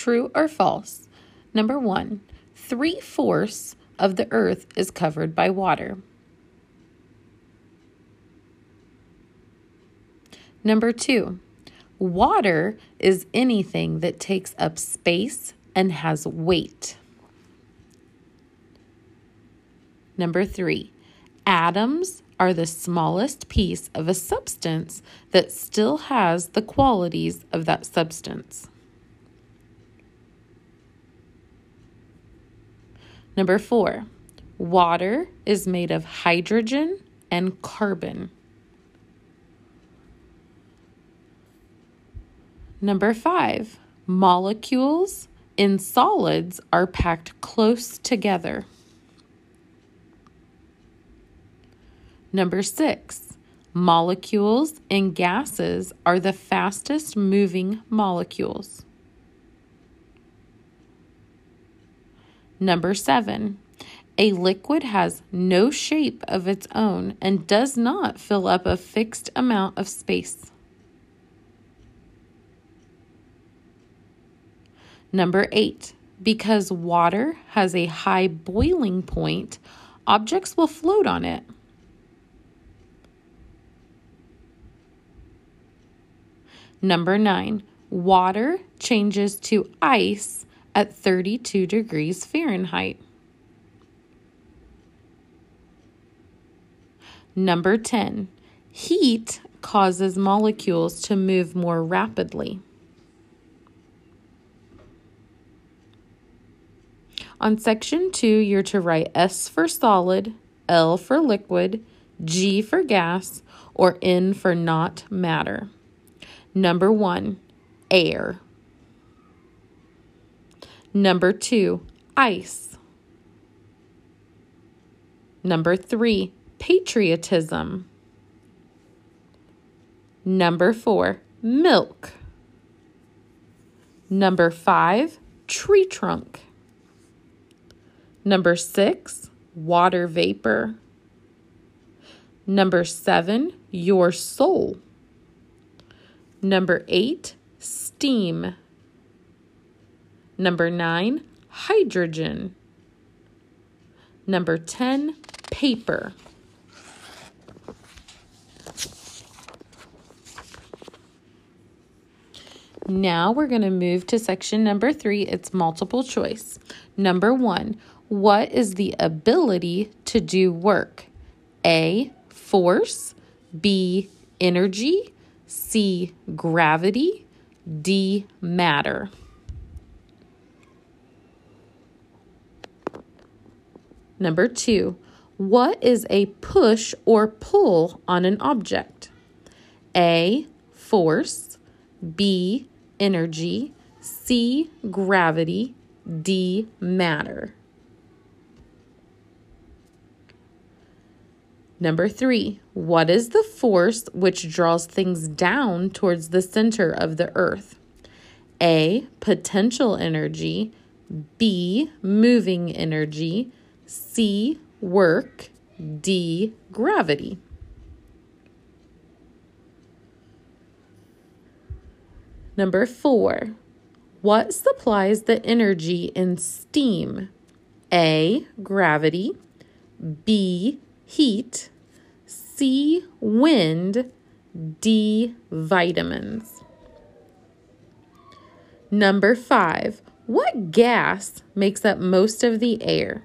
true or false? Number one, three fourths of the earth is covered by water. Number two, water is anything that takes up space and has weight. Number three, atoms are the smallest piece of a substance that still has the qualities of that substance. Number four, water is made of hydrogen and carbon. Number five, molecules in solids are packed close together. Number six, molecules in gases are the fastest moving molecules. Number seven, a liquid has no shape of its own and does not fill up a fixed amount of space. Number eight, because water has a high boiling point, objects will float on it. Number nine, water changes to ice at 32 degrees Fahrenheit. Number 10, heat causes molecules to move more rapidly. On section two, you're to write S for solid, L for liquid, G for gas, or N for not matter. Number one, air. Number two, ice. Number three, patriotism. Number four, milk. Number five, tree trunk. Number six, water vapor. Number seven, your soul. Number eight, steam. Number nine, hydrogen. Number 10, paper. Now we're going to move to section number three. It's multiple choice. Number one, what is the ability to do work? A, force, B, energy, C, gravity, D, matter. Number two, what is a push or pull on an object? A, force, B, energy, C, gravity, D, matter. Number three, what is the force which draws things down towards the center of the earth? A, potential energy, B, moving energy, C, work, D, gravity. Number four, what supplies the energy in steam? A, gravity, B, heat, C, wind, D, vitamins. Number five, what gas makes up most of the air?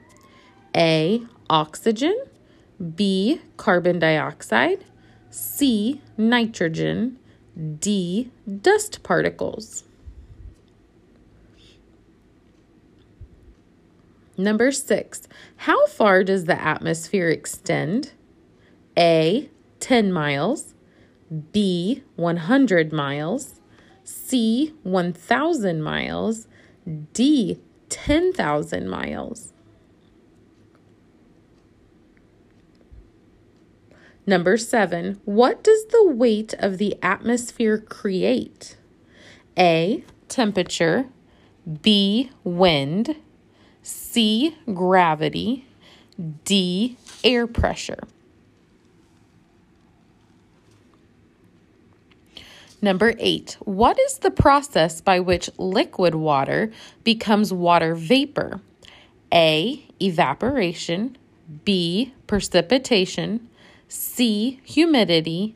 A, oxygen, B, carbon dioxide, C, nitrogen, D, dust particles. Number six, how far does the atmosphere extend? A, 10 miles, B, 100 miles, C, 1,000 miles, D, 10,000 miles. Number seven, what does the weight of the atmosphere create? A, temperature, B, wind, C, gravity, D, air pressure. Number eight, what is the process by which liquid water becomes water vapor? A. Evaporation. B. Precipitation. C. Humidity.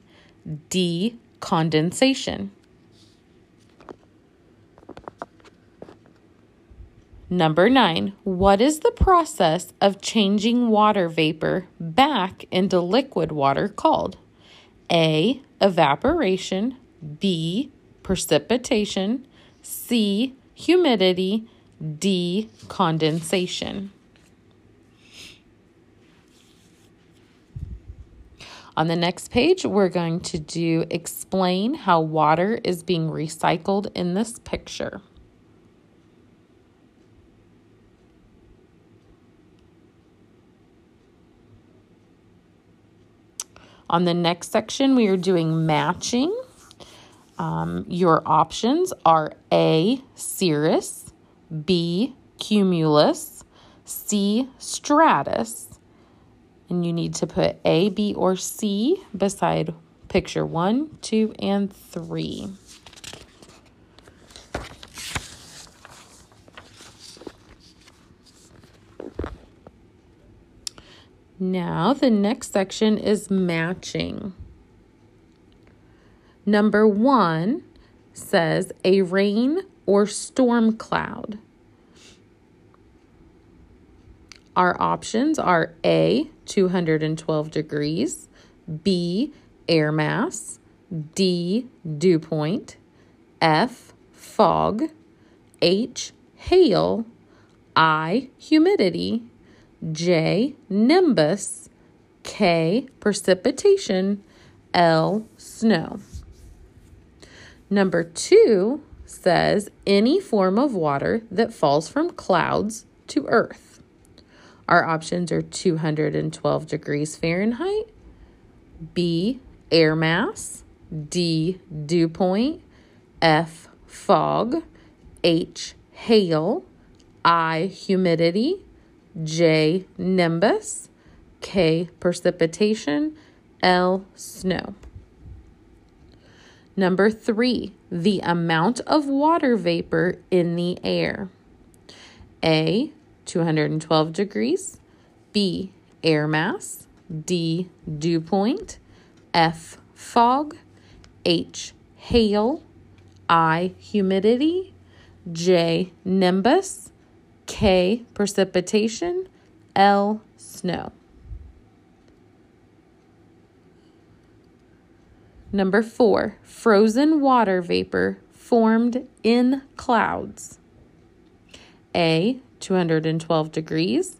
D. Condensation. Number nine, what is the process of changing water vapor back into liquid water called? A. Evaporation. B. Precipitation. C. Humidity. D. Condensation. On the next page, we're going to do explain how water is being recycled in this picture. On the next section, we are doing matching. Um, your options are A, cirrus, B, cumulus, C, stratus. And you need to put A, B, or C beside picture one, two, and three. Now, the next section is matching. Number one says a rain or storm cloud. Our options are A, 212 degrees, B, air mass, D, dew point, F, fog, H, hail, I, humidity, J, nimbus, K, precipitation, L, snow. Number two says any form of water that falls from clouds to earth. Our options are 212 degrees Fahrenheit, B, air mass, D, dew point, F, fog, H, hail, I, humidity, J, nimbus, K, precipitation, L, snow. Number three, the amount of water vapor in the air. A, 212 degrees. B, air mass. D, dew point. F, fog. H, hail. I, humidity. J, nimbus. K, precipitation, L, snow. Number four, frozen water vapor formed in clouds. A, 212 degrees.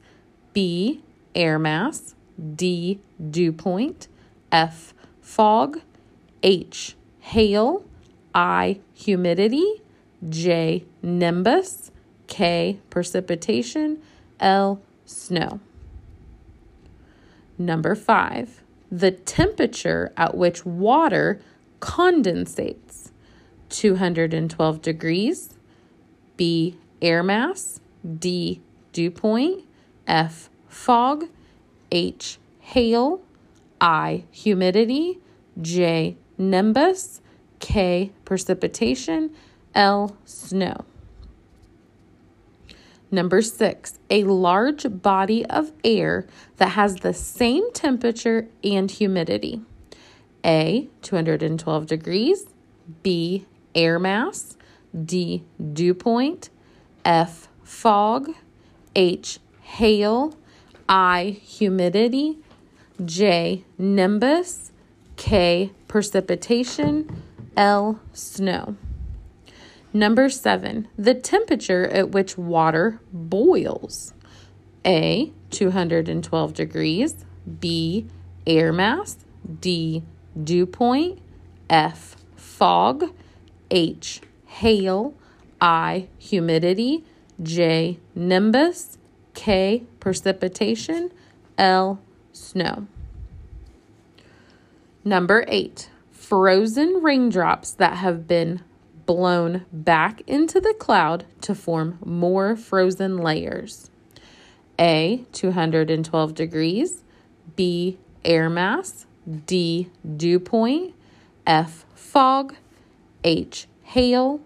B, air mass. D, dew point. F, fog. H, hail. I, humidity. J, nimbus. K, precipitation, L, snow. Number five, the temperature at which water condensates 212 degrees, B, air mass, D, dew point, F, fog, H, hail, I, humidity, J, nimbus, K, precipitation, L, snow. Number six, a large body of air that has the same temperature and humidity. A, 212 degrees. B, air mass. D, dew point. F, fog. H, hail. I, humidity. J, nimbus. K, precipitation. L, snow. Number seven, the temperature at which water boils. A, 212 degrees. B, air mass. D, dew point. F, fog. H, hail. I, humidity. J, nimbus. K, precipitation. L, snow. Number eight, frozen raindrops that have been blown back into the cloud to form more frozen layers. A, 212 degrees. B, air mass. D, dew point. F, fog. H. Hail.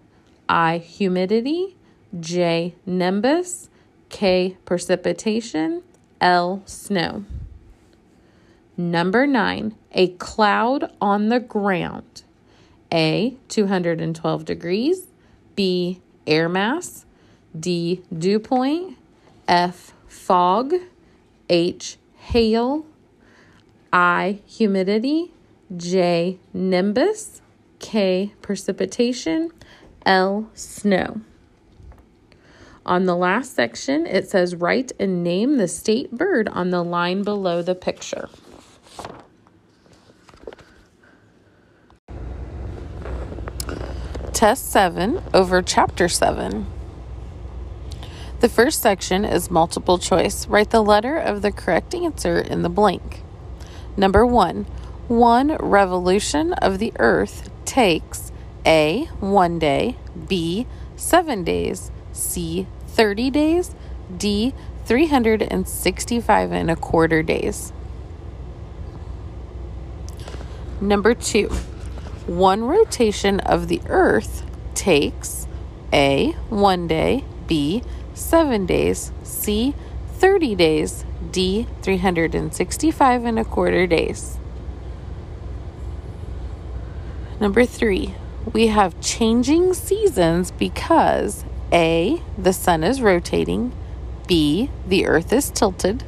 I. Humidity. J. Nimbus. K. Precipitation. L. Snow. Number nine, a cloud on the ground. A. 212 degrees. B. Air mass. D. Dew point. F. Fog. H. Hail. I. Humidity. J. Nimbus. K. Precipitation. L. Snow. On the last section, it says write and name the state bird on the line below the picture. Test 7 over Chapter 7. The first section is multiple choice. Write the letter of the correct answer in the blank. Number 1. One revolution of the earth takes A. One day, B. Seven days, C. 30 days, D. 365 and a quarter days. Number 2. One rotation of the Earth takes A. One day, B. Seven days, C. 30 days, D. 365 and a quarter days. Number three, we have changing seasons because A. The sun is rotating, B. The earth is tilted,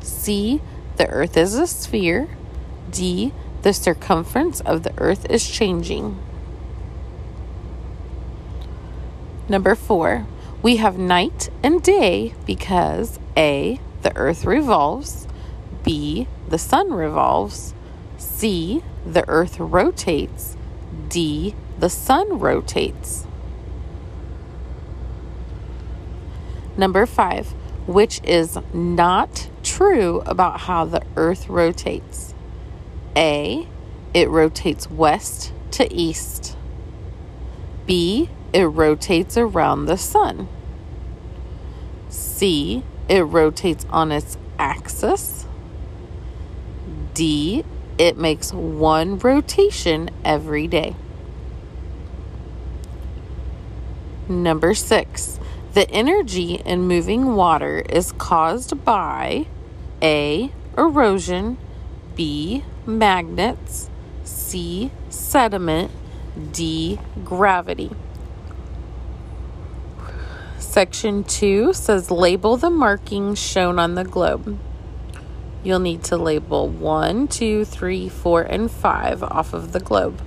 C. The earth is a sphere, D the circumference of the earth is changing. Number four, we have night and day because A, the earth revolves, B, the sun revolves, C, the earth rotates, D, the sun rotates. Number five, which is not true about how the earth rotates. A, it rotates west to east. B, it rotates around the sun. C, it rotates on its axis. D, it makes one rotation every day. Number six, the energy in moving water is caused by A, erosion, B, magnets, C, sediment, D, gravity. Section 2 says label the markings shown on the globe. You'll need to label 1, 2, 3, 4, and 5 off of the globe.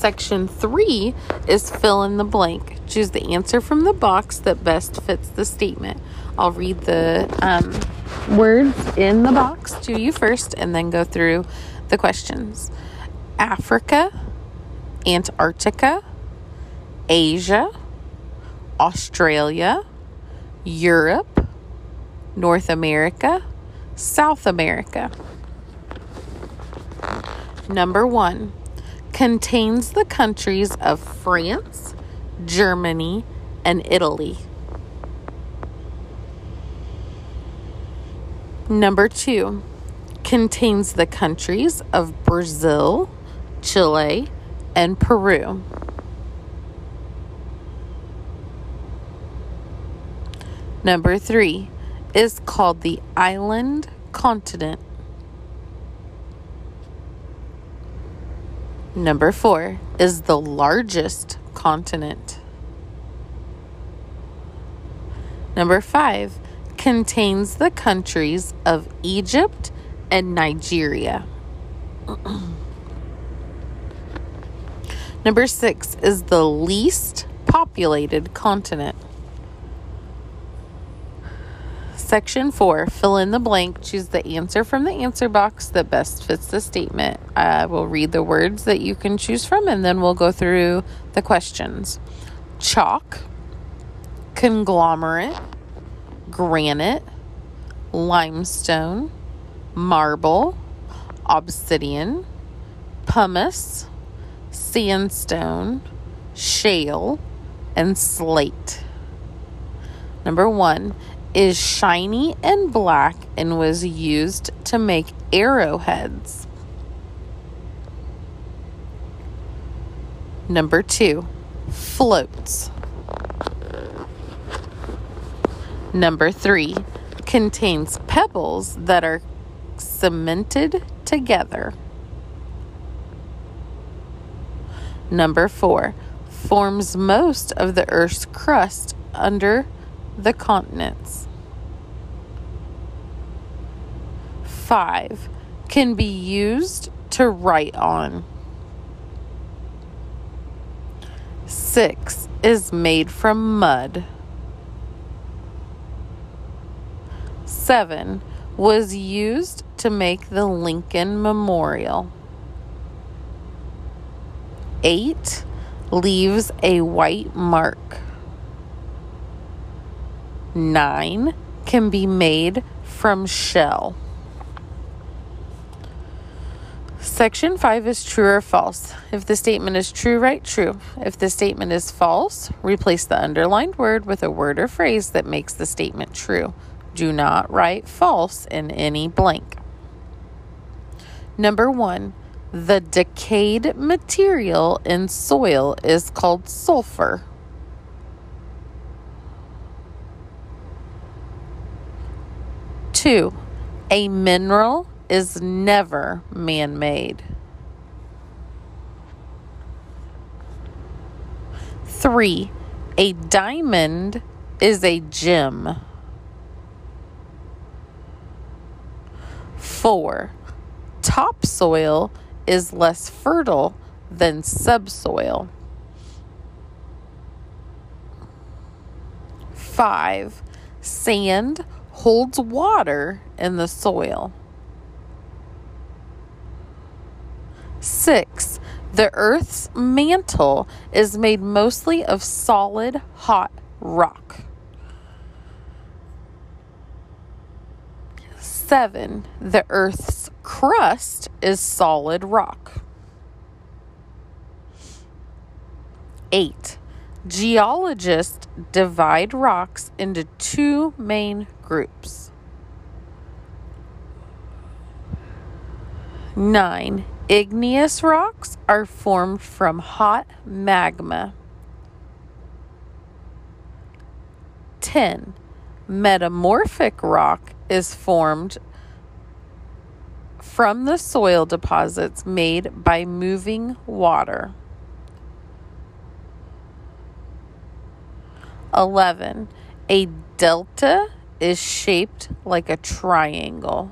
Section 3 is fill in the blank. Choose the answer from the box that best fits the statement. I'll read the um, words in the box to you first and then go through the questions Africa, Antarctica, Asia, Australia, Europe, North America, South America. Number one contains the countries of France, Germany, and Italy. Number two contains the countries of Brazil, Chile, and Peru. Number three is called the island continent. Number four is the largest continent. Number five contains the countries of Egypt and Nigeria. Number six is the least populated continent. Section 4, fill in the blank. Choose the answer from the answer box that best fits the statement. I will read the words that you can choose from and then we'll go through the questions. Chalk, conglomerate, granite, limestone, marble, obsidian, pumice, sandstone, shale, and slate. Number one, is shiny and black and was used to make arrowheads. Number two, floats. Number three, contains pebbles that are cemented together. Number four, forms most of the Earth's crust under the continents. Five, can be used to write on. Six, is made from mud. Seven, was used to make the Lincoln Memorial. Eight, leaves a white mark. 9 can be made from shell. Section 5 is true or false. If the statement is true, write true. If the statement is false, replace the underlined word with a word or phrase that makes the statement true. Do not write false in any blank. Number 1. The decayed material in soil is called sulfur. Two, a mineral is never man made. Three, a diamond is a gem. Four, topsoil is less fertile than subsoil. Five, sand holds water in the soil. Six, the Earth's mantle is made mostly of solid, hot rock. Seven, the Earth's crust is solid rock. Eight, geologists divide rocks into two main groups. 9. Igneous rocks are formed from hot magma. 10. Metamorphic rock is formed from the soil deposits made by moving water. 11. A delta is shaped like a triangle.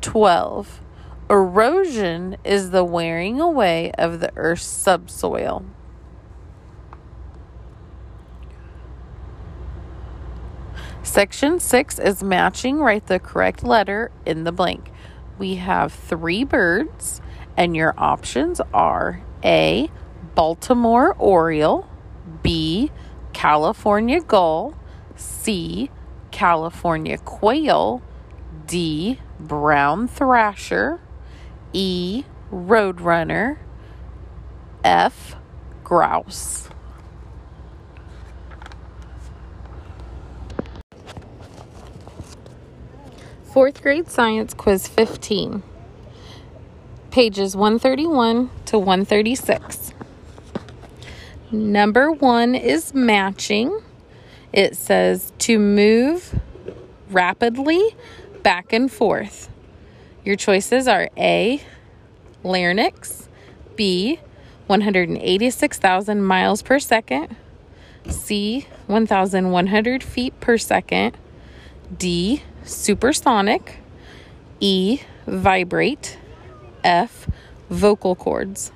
12. Erosion is the wearing away of the Earth's subsoil. Section 6 is matching. Write the correct letter in the blank. We have three birds, and your options are A. Baltimore Oriole, B. California gull, C. California quail, D. Brown thrasher, E. Roadrunner, F. Grouse. Fourth grade science quiz 15, pages 131 to 136. Number one is matching. It says to move rapidly back and forth. Your choices are A, larynx, B, 186,000 miles per second, C, 1,100 feet per second, D, supersonic, E, vibrate, F, vocal cords.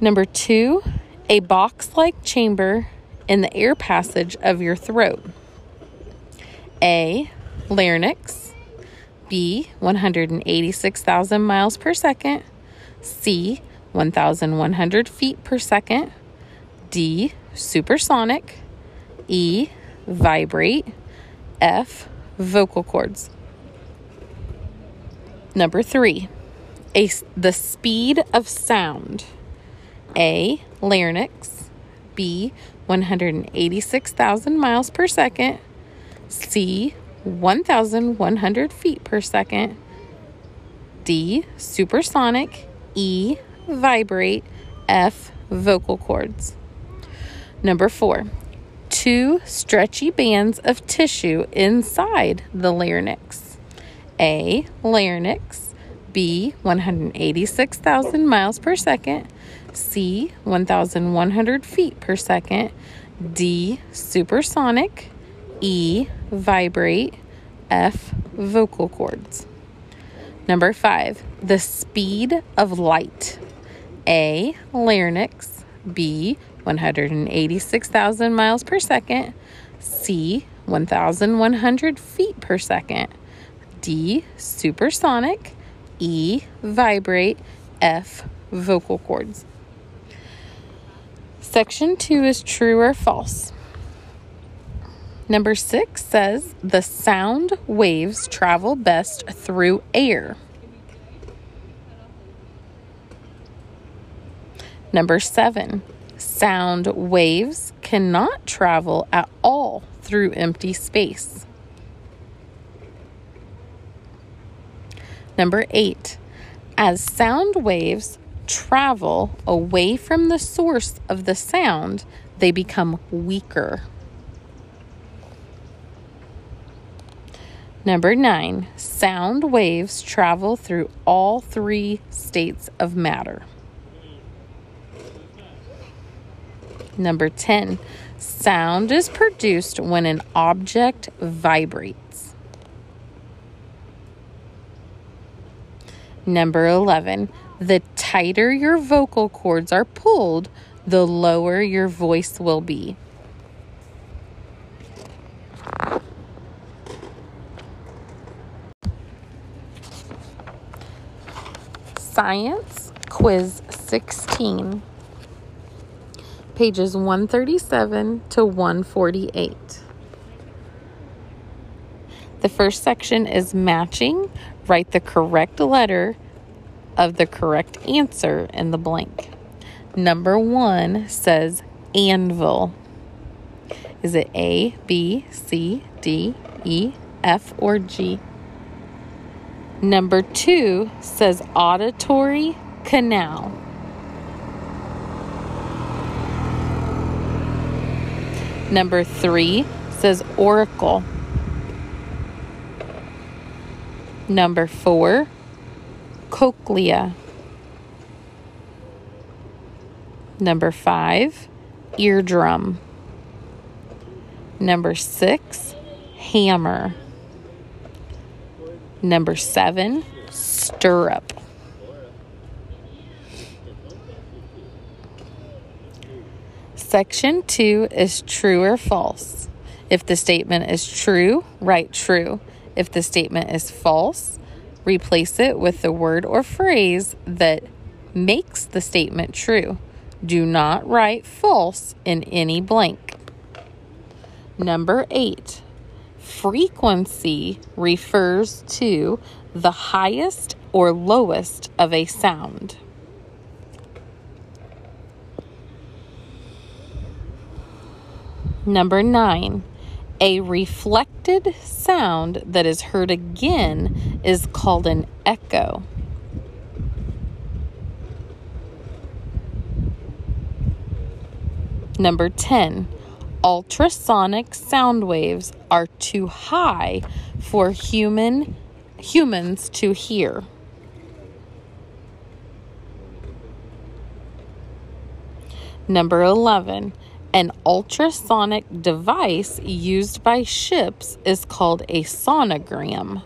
Number two, a box like chamber in the air passage of your throat. A, larynx. B, 186,000 miles per second. C, 1,100 feet per second. D, supersonic. E, vibrate. F, vocal cords. Number three, a, the speed of sound. A. Larynx. B, 186,000 miles per second, C, 1,100 feet per second, D, supersonic, E, vibrate, F, vocal cords. Number four, two stretchy bands of tissue inside the larynx. A, larynx, B, 186,000 miles per second, C, 1,100 feet per second, D, supersonic, E, vibrate, F, vocal cords. Number five, the speed of light. A, larynx, B, 186,000 miles per second, C, 1,100 feet per second, D, supersonic, E, vibrate, F, vocal cords. Section 2 is true or false. Number 6 says the sound waves travel best through air. Number 7 sound waves cannot travel at all through empty space. Number 8 as sound waves travel away from the source of the sound, they become weaker. Number nine, sound waves travel through all three states of matter. Number 10, sound is produced when an object vibrates. Number 11, the tighter your vocal cords are pulled, the lower your voice will be. Science Quiz 16, pages 137 to 148. The first section is matching. Write the correct letter of the correct answer in the blank. Number one says anvil. Is it A, B, C, D, E, F, or G? Number two says auditory canal. Number three says auricle. Number four cochlea. Number five, eardrum. Number six, hammer. Number seven, stirrup. Section two is true or false. If the statement is true, write true. If the statement is false, Replace it with the word or phrase that makes the statement true. Do not write false in any blank. Number eight, frequency refers to the highest or lowest of a sound. Number nine, a reflected sound that is heard again is called an echo. Number 10. Ultrasonic sound waves are too high for human humans to hear. Number 11. An ultrasonic device used by ships is called a sonogram.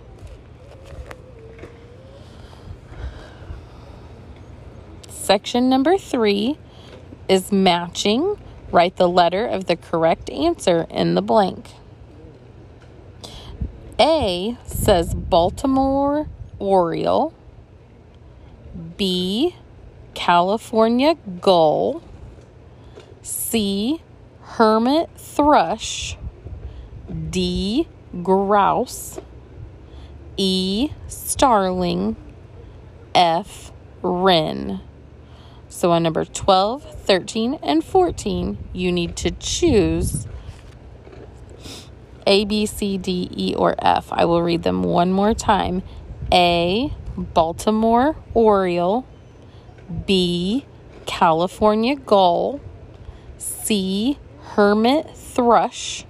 Section number three is matching. Write the letter of the correct answer in the blank. A says Baltimore Oriole. B, California Gull. C. Hermit thrush. D. Grouse. E. Starling. F. Wren. So on number 12, 13, and 14, you need to choose A, B, C, D, E, or F. I will read them one more time. A, Baltimore Oriole. B, California Gull. C, Hermit Thrush.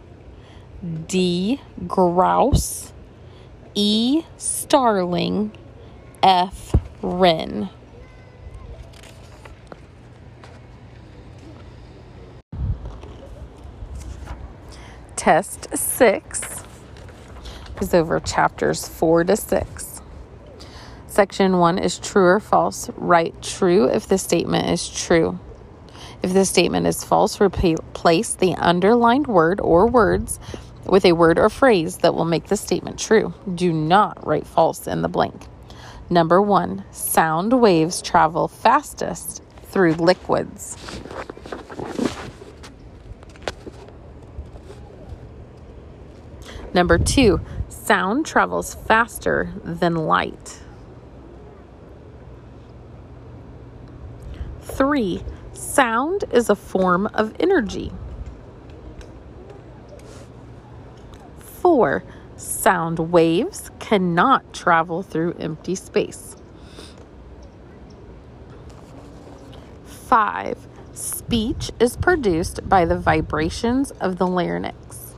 D, Grouse. E, Starling. F, Wren. Test 6 is over chapters 4 to 6. Section 1 is true or false. Write true if the statement is true. If the statement is false, replace the underlined word or words with a word or phrase that will make the statement true. Do not write false in the blank. Number one, sound waves travel fastest through liquids. Number two, sound travels faster than light. Three, sound is a form of energy. Four, sound waves cannot travel through empty space. Five, speech is produced by the vibrations of the larynx.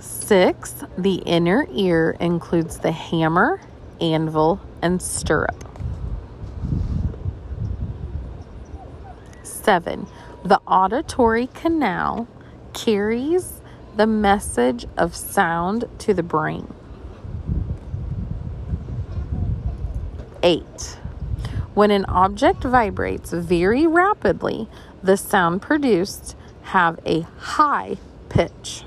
Six, the inner ear includes the hammer, anvil, and stirrup. Seven, the auditory canal carries the message of sound to the brain. Eight, when an object vibrates very rapidly, the sound produced have a high pitch.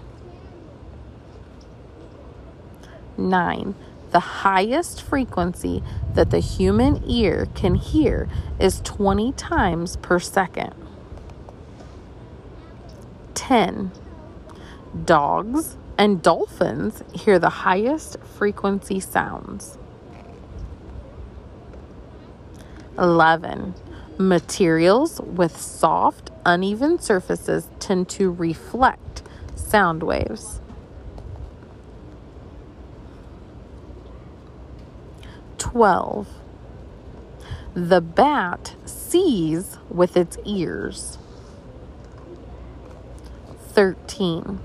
9. The highest frequency that the human ear can hear is 20 times per second. 10. Dogs and dolphins hear the highest frequency sounds. 11. Materials with soft, uneven surfaces tend to reflect sound waves. 12. The bat sees with its ears. 13.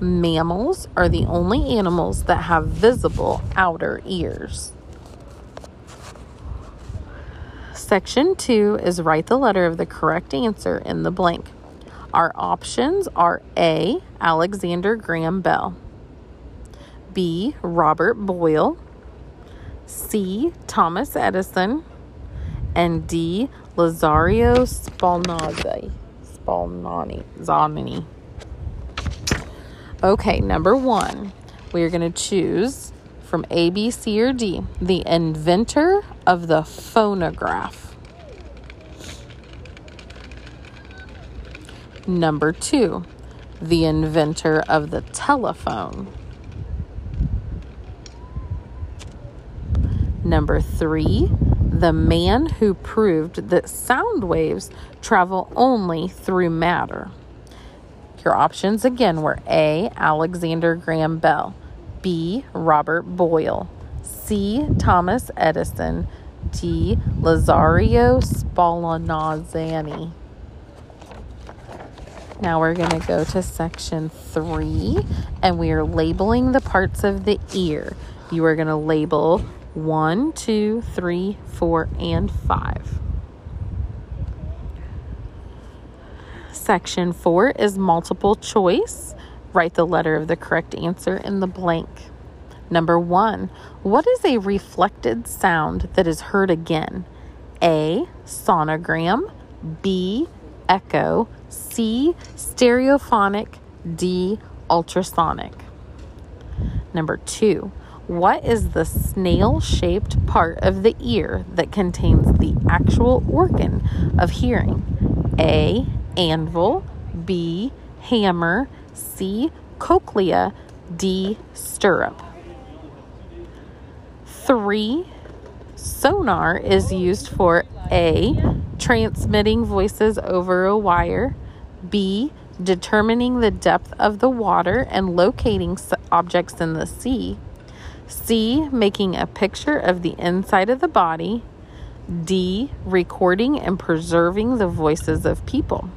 Mammals are the only animals that have visible outer ears. Section 2 is write the letter of the correct answer in the blank. Our options are A. Alexander Graham Bell, B. Robert Boyle, C. Thomas Edison, and D. Lazario Spalnazzi. Spalnani. Zanini. Okay, number one, we are going to choose from A, B, C, or D the inventor of the phonograph. Number two, the inventor of the telephone. Number three, the man who proved that sound waves travel only through matter. Your options again were A. Alexander Graham Bell, B. Robert Boyle, C. Thomas Edison, D. Lazario Spallanzani. Now we're going to go to section three and we are labeling the parts of the ear. You are going to label one, two, three, four, and five. Section four is multiple choice. Write the letter of the correct answer in the blank. Number one, what is a reflected sound that is heard again? A. Sonogram. B. Echo. C. Stereophonic. D. Ultrasonic. Number two, what is the snail shaped part of the ear that contains the actual organ of hearing? A. Anvil. B. Hammer. C. Cochlea. D. Stirrup. 3. Sonar is used for A. Transmitting voices over a wire, B. Determining the depth of the water and locating objects in the sea, C. Making a picture of the inside of the body, D. Recording and preserving the voices of people.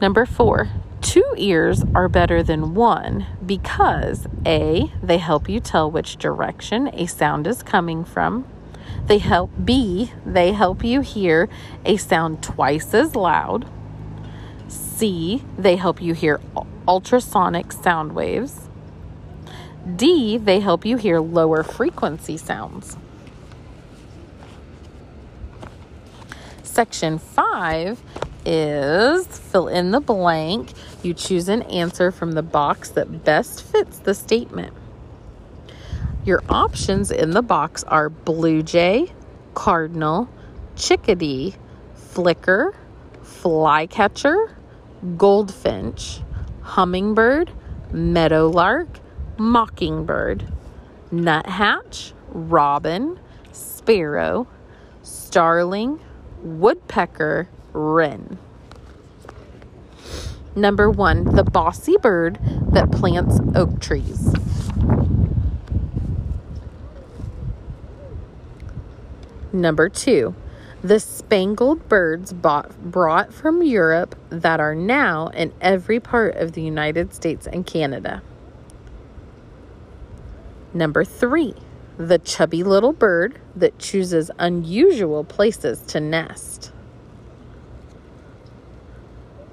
Number four, two ears are better than one because A, they help you tell which direction a sound is coming from. They help B, they help you hear a sound twice as loud. C, they help you hear ultrasonic sound waves. D, they help you hear lower frequency sounds. Section 5 is fill in the blank. You choose an answer from the box that best fits the statement. Your options in the box are blue jay, cardinal, chickadee, flicker, flycatcher, goldfinch, hummingbird, meadowlark, mockingbird, nuthatch, robin, sparrow, starling, woodpecker, wren. Number one, the bossy bird that plants oak trees. Number two, the spangled birds bought, brought from Europe that are now in every part of the United States and Canada. Number three, the chubby little bird that chooses unusual places to nest.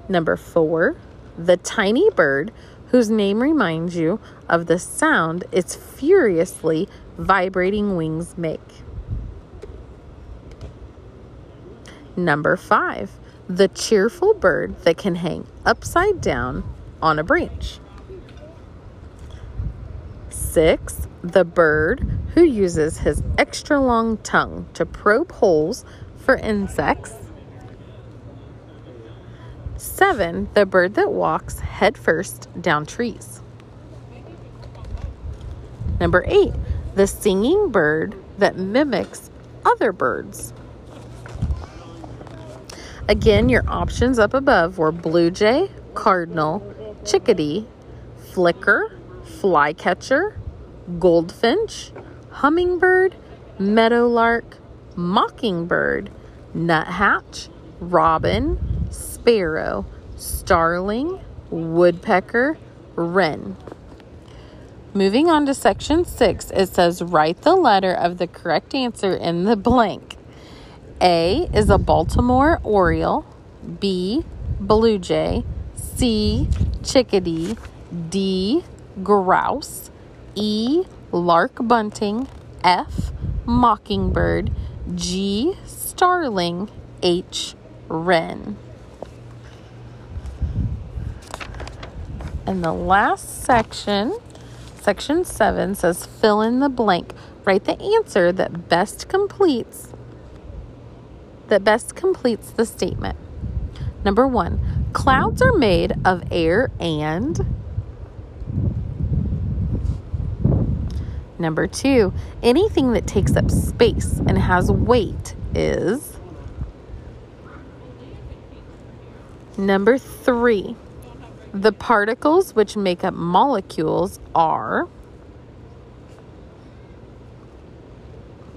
Number four, the tiny bird whose name reminds you of the sound its furiously vibrating wings make. Number five, the cheerful bird that can hang upside down on a branch. Six, the bird who uses his extra long tongue to probe holes for insects. Seven, the bird that walks headfirst down trees. Number eight, the singing bird that mimics other birds. Again, your options up above were blue jay, cardinal, chickadee, flicker, flycatcher, goldfinch, hummingbird, meadowlark, mockingbird, nuthatch, robin, sparrow, starling, woodpecker, wren. Moving on to section six, it says write the letter of the correct answer in the blank. A is a Baltimore Oriole, B, Blue Jay, C, Chickadee, D, Grouse, E, Lark Bunting, F, Mockingbird, G, Starling, H, Wren. And the last section, section seven, says fill in the blank. Write the answer that best completes that best completes the statement. Number one, clouds are made of air and. Number two, anything that takes up space and has weight is. Number three, the particles which make up molecules are.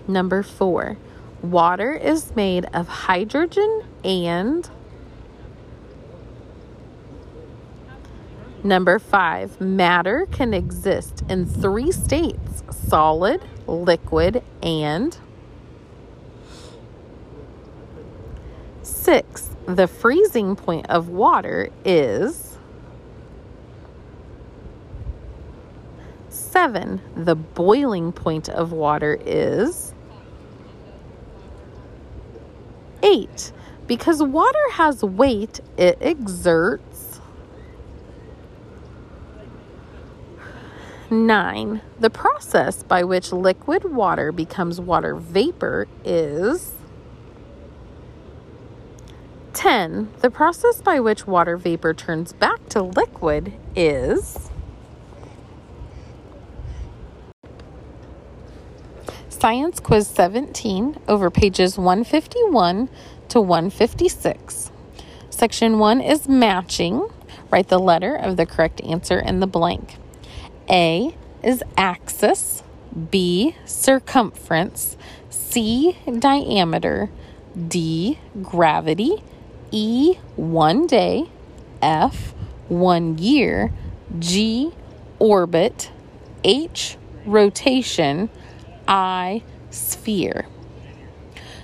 Number four, water is made of hydrogen and. Number five, matter can exist in three states solid, liquid, and. Six, the freezing point of water is. Seven, the boiling point of water is. Eight, because water has weight, it exerts. Nine, the process by which liquid water becomes water vapor is. 10. The process by which water vapor turns back to liquid is. Science Quiz 17 over pages 151 to 156. Section 1 is matching. Write the letter of the correct answer in the blank. A is axis, B circumference, C diameter, D gravity, E one day, F one year, G orbit, H rotation, I sphere.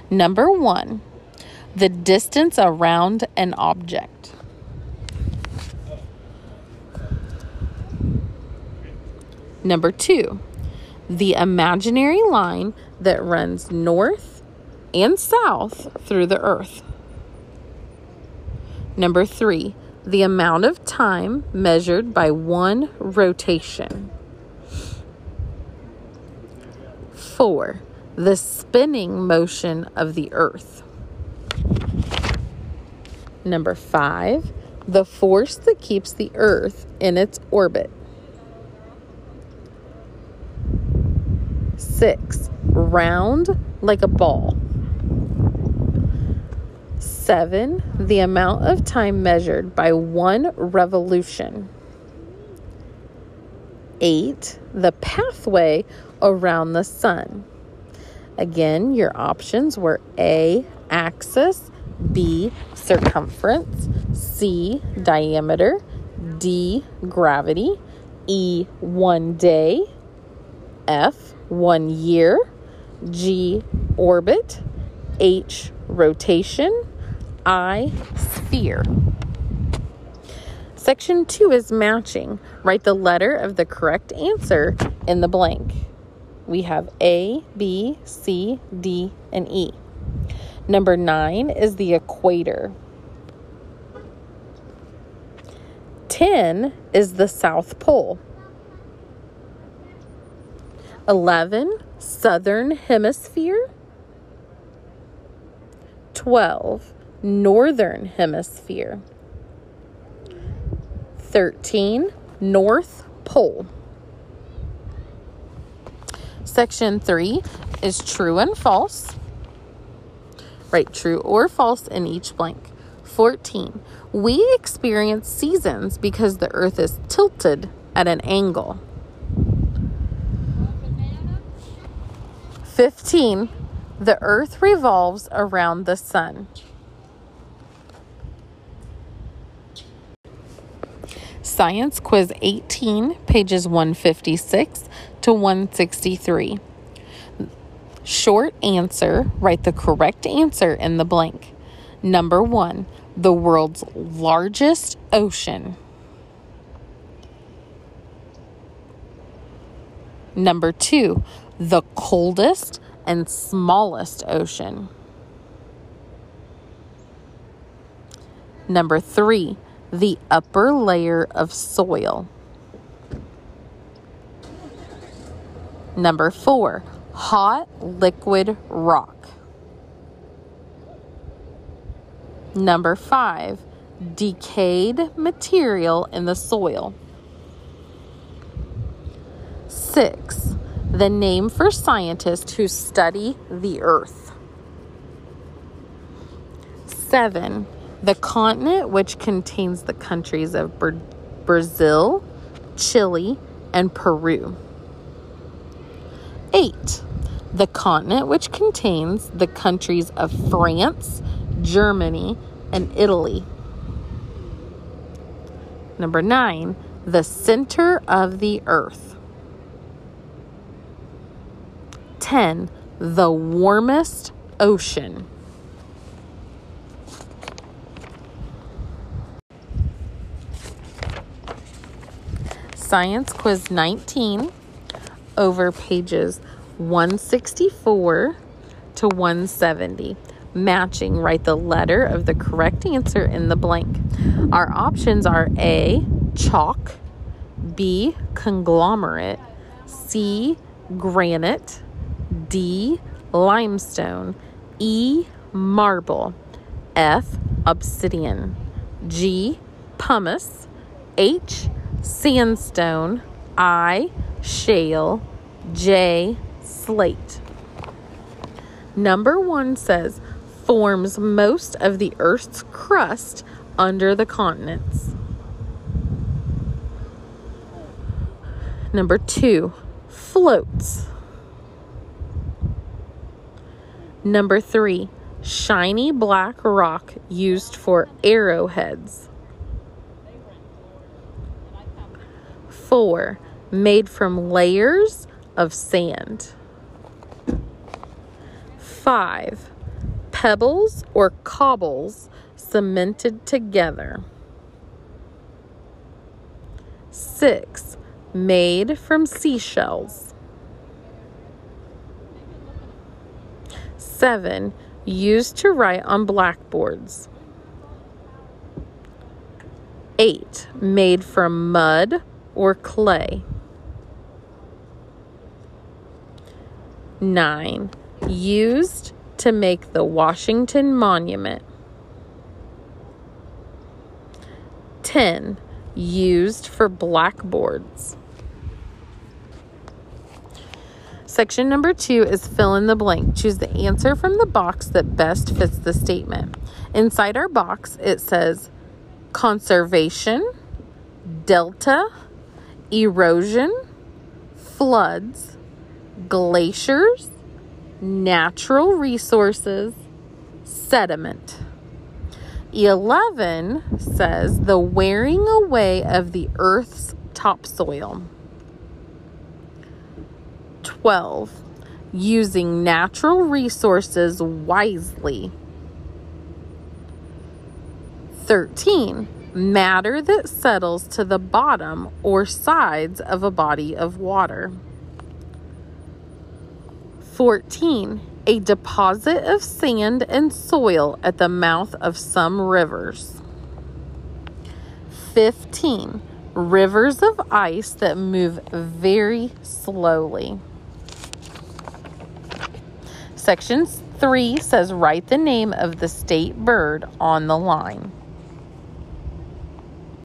Number one, the distance around an object. Number two, the imaginary line that runs north and south through the earth. Number three, the amount of time measured by one rotation. Four, the spinning motion of the earth. Number five, the force that keeps the earth in its orbit. Six, round like a ball. Seven, the amount of time measured by one revolution. Eight, the pathway around the sun. Again, your options were A, axis, B, circumference, C, diameter, D, gravity, E, one day, F, one year, G, orbit, H, rotation, I, sphere. Section 2 is matching. Write the letter of the correct answer in the blank. We have A, B, C, D, and E. Number 9 is the equator. 10 is the South Pole. 11, Southern Hemisphere. 12, Northern Hemisphere. 13, North Pole. Section 3 is true and false. Write true or false in each blank. 14. We experience seasons because the earth is tilted at an angle. 15. The earth revolves around the sun. Science Quiz 18, pages 156 to 163. Short answer, write the correct answer in the blank. Number one, the world's largest ocean. Number two, the coldest and smallest ocean. Number three, the upper layer of soil. Number four, hot liquid rock. Number five, decayed material in the soil. Six, the name for scientists who study the earth. Seven, the continent which contains the countries of Brazil, Chile, and Peru. 8. The continent which contains the countries of France, Germany, and Italy. Number 9. The center of the earth. 10. The warmest ocean. Science Quiz 19 over pages 164 to 170. Matching, write the letter of the correct answer in the blank. Our options are A, chalk, B, conglomerate, C, granite, D, limestone, E, marble, F, obsidian, G, pumice, H, sandstone, I, shale, J, slate. Number one says forms most of the Earth's crust under the continents. Number two, floats. Number three, shiny black rock used for arrowheads. Four, made from layers of sand. Five, pebbles or cobbles cemented together. Six, made from seashells. Seven, used to write on blackboards. Eight, made from mud or clay. Nine, used to make the Washington Monument. 10. Used for blackboards. Section number two is fill in the blank. Choose the answer from the box that best fits the statement. Inside our box, it says conservation, delta, erosion, floods, glaciers, natural resources, sediment. 11 says the wearing away of the earth's topsoil. 12. Using natural resources wisely. 13. Matter that settles to the bottom or sides of a body of water. 14. A deposit of sand and soil at the mouth of some rivers. 15. Rivers of ice that move very slowly. Section 3 says write the name of the state bird on the line.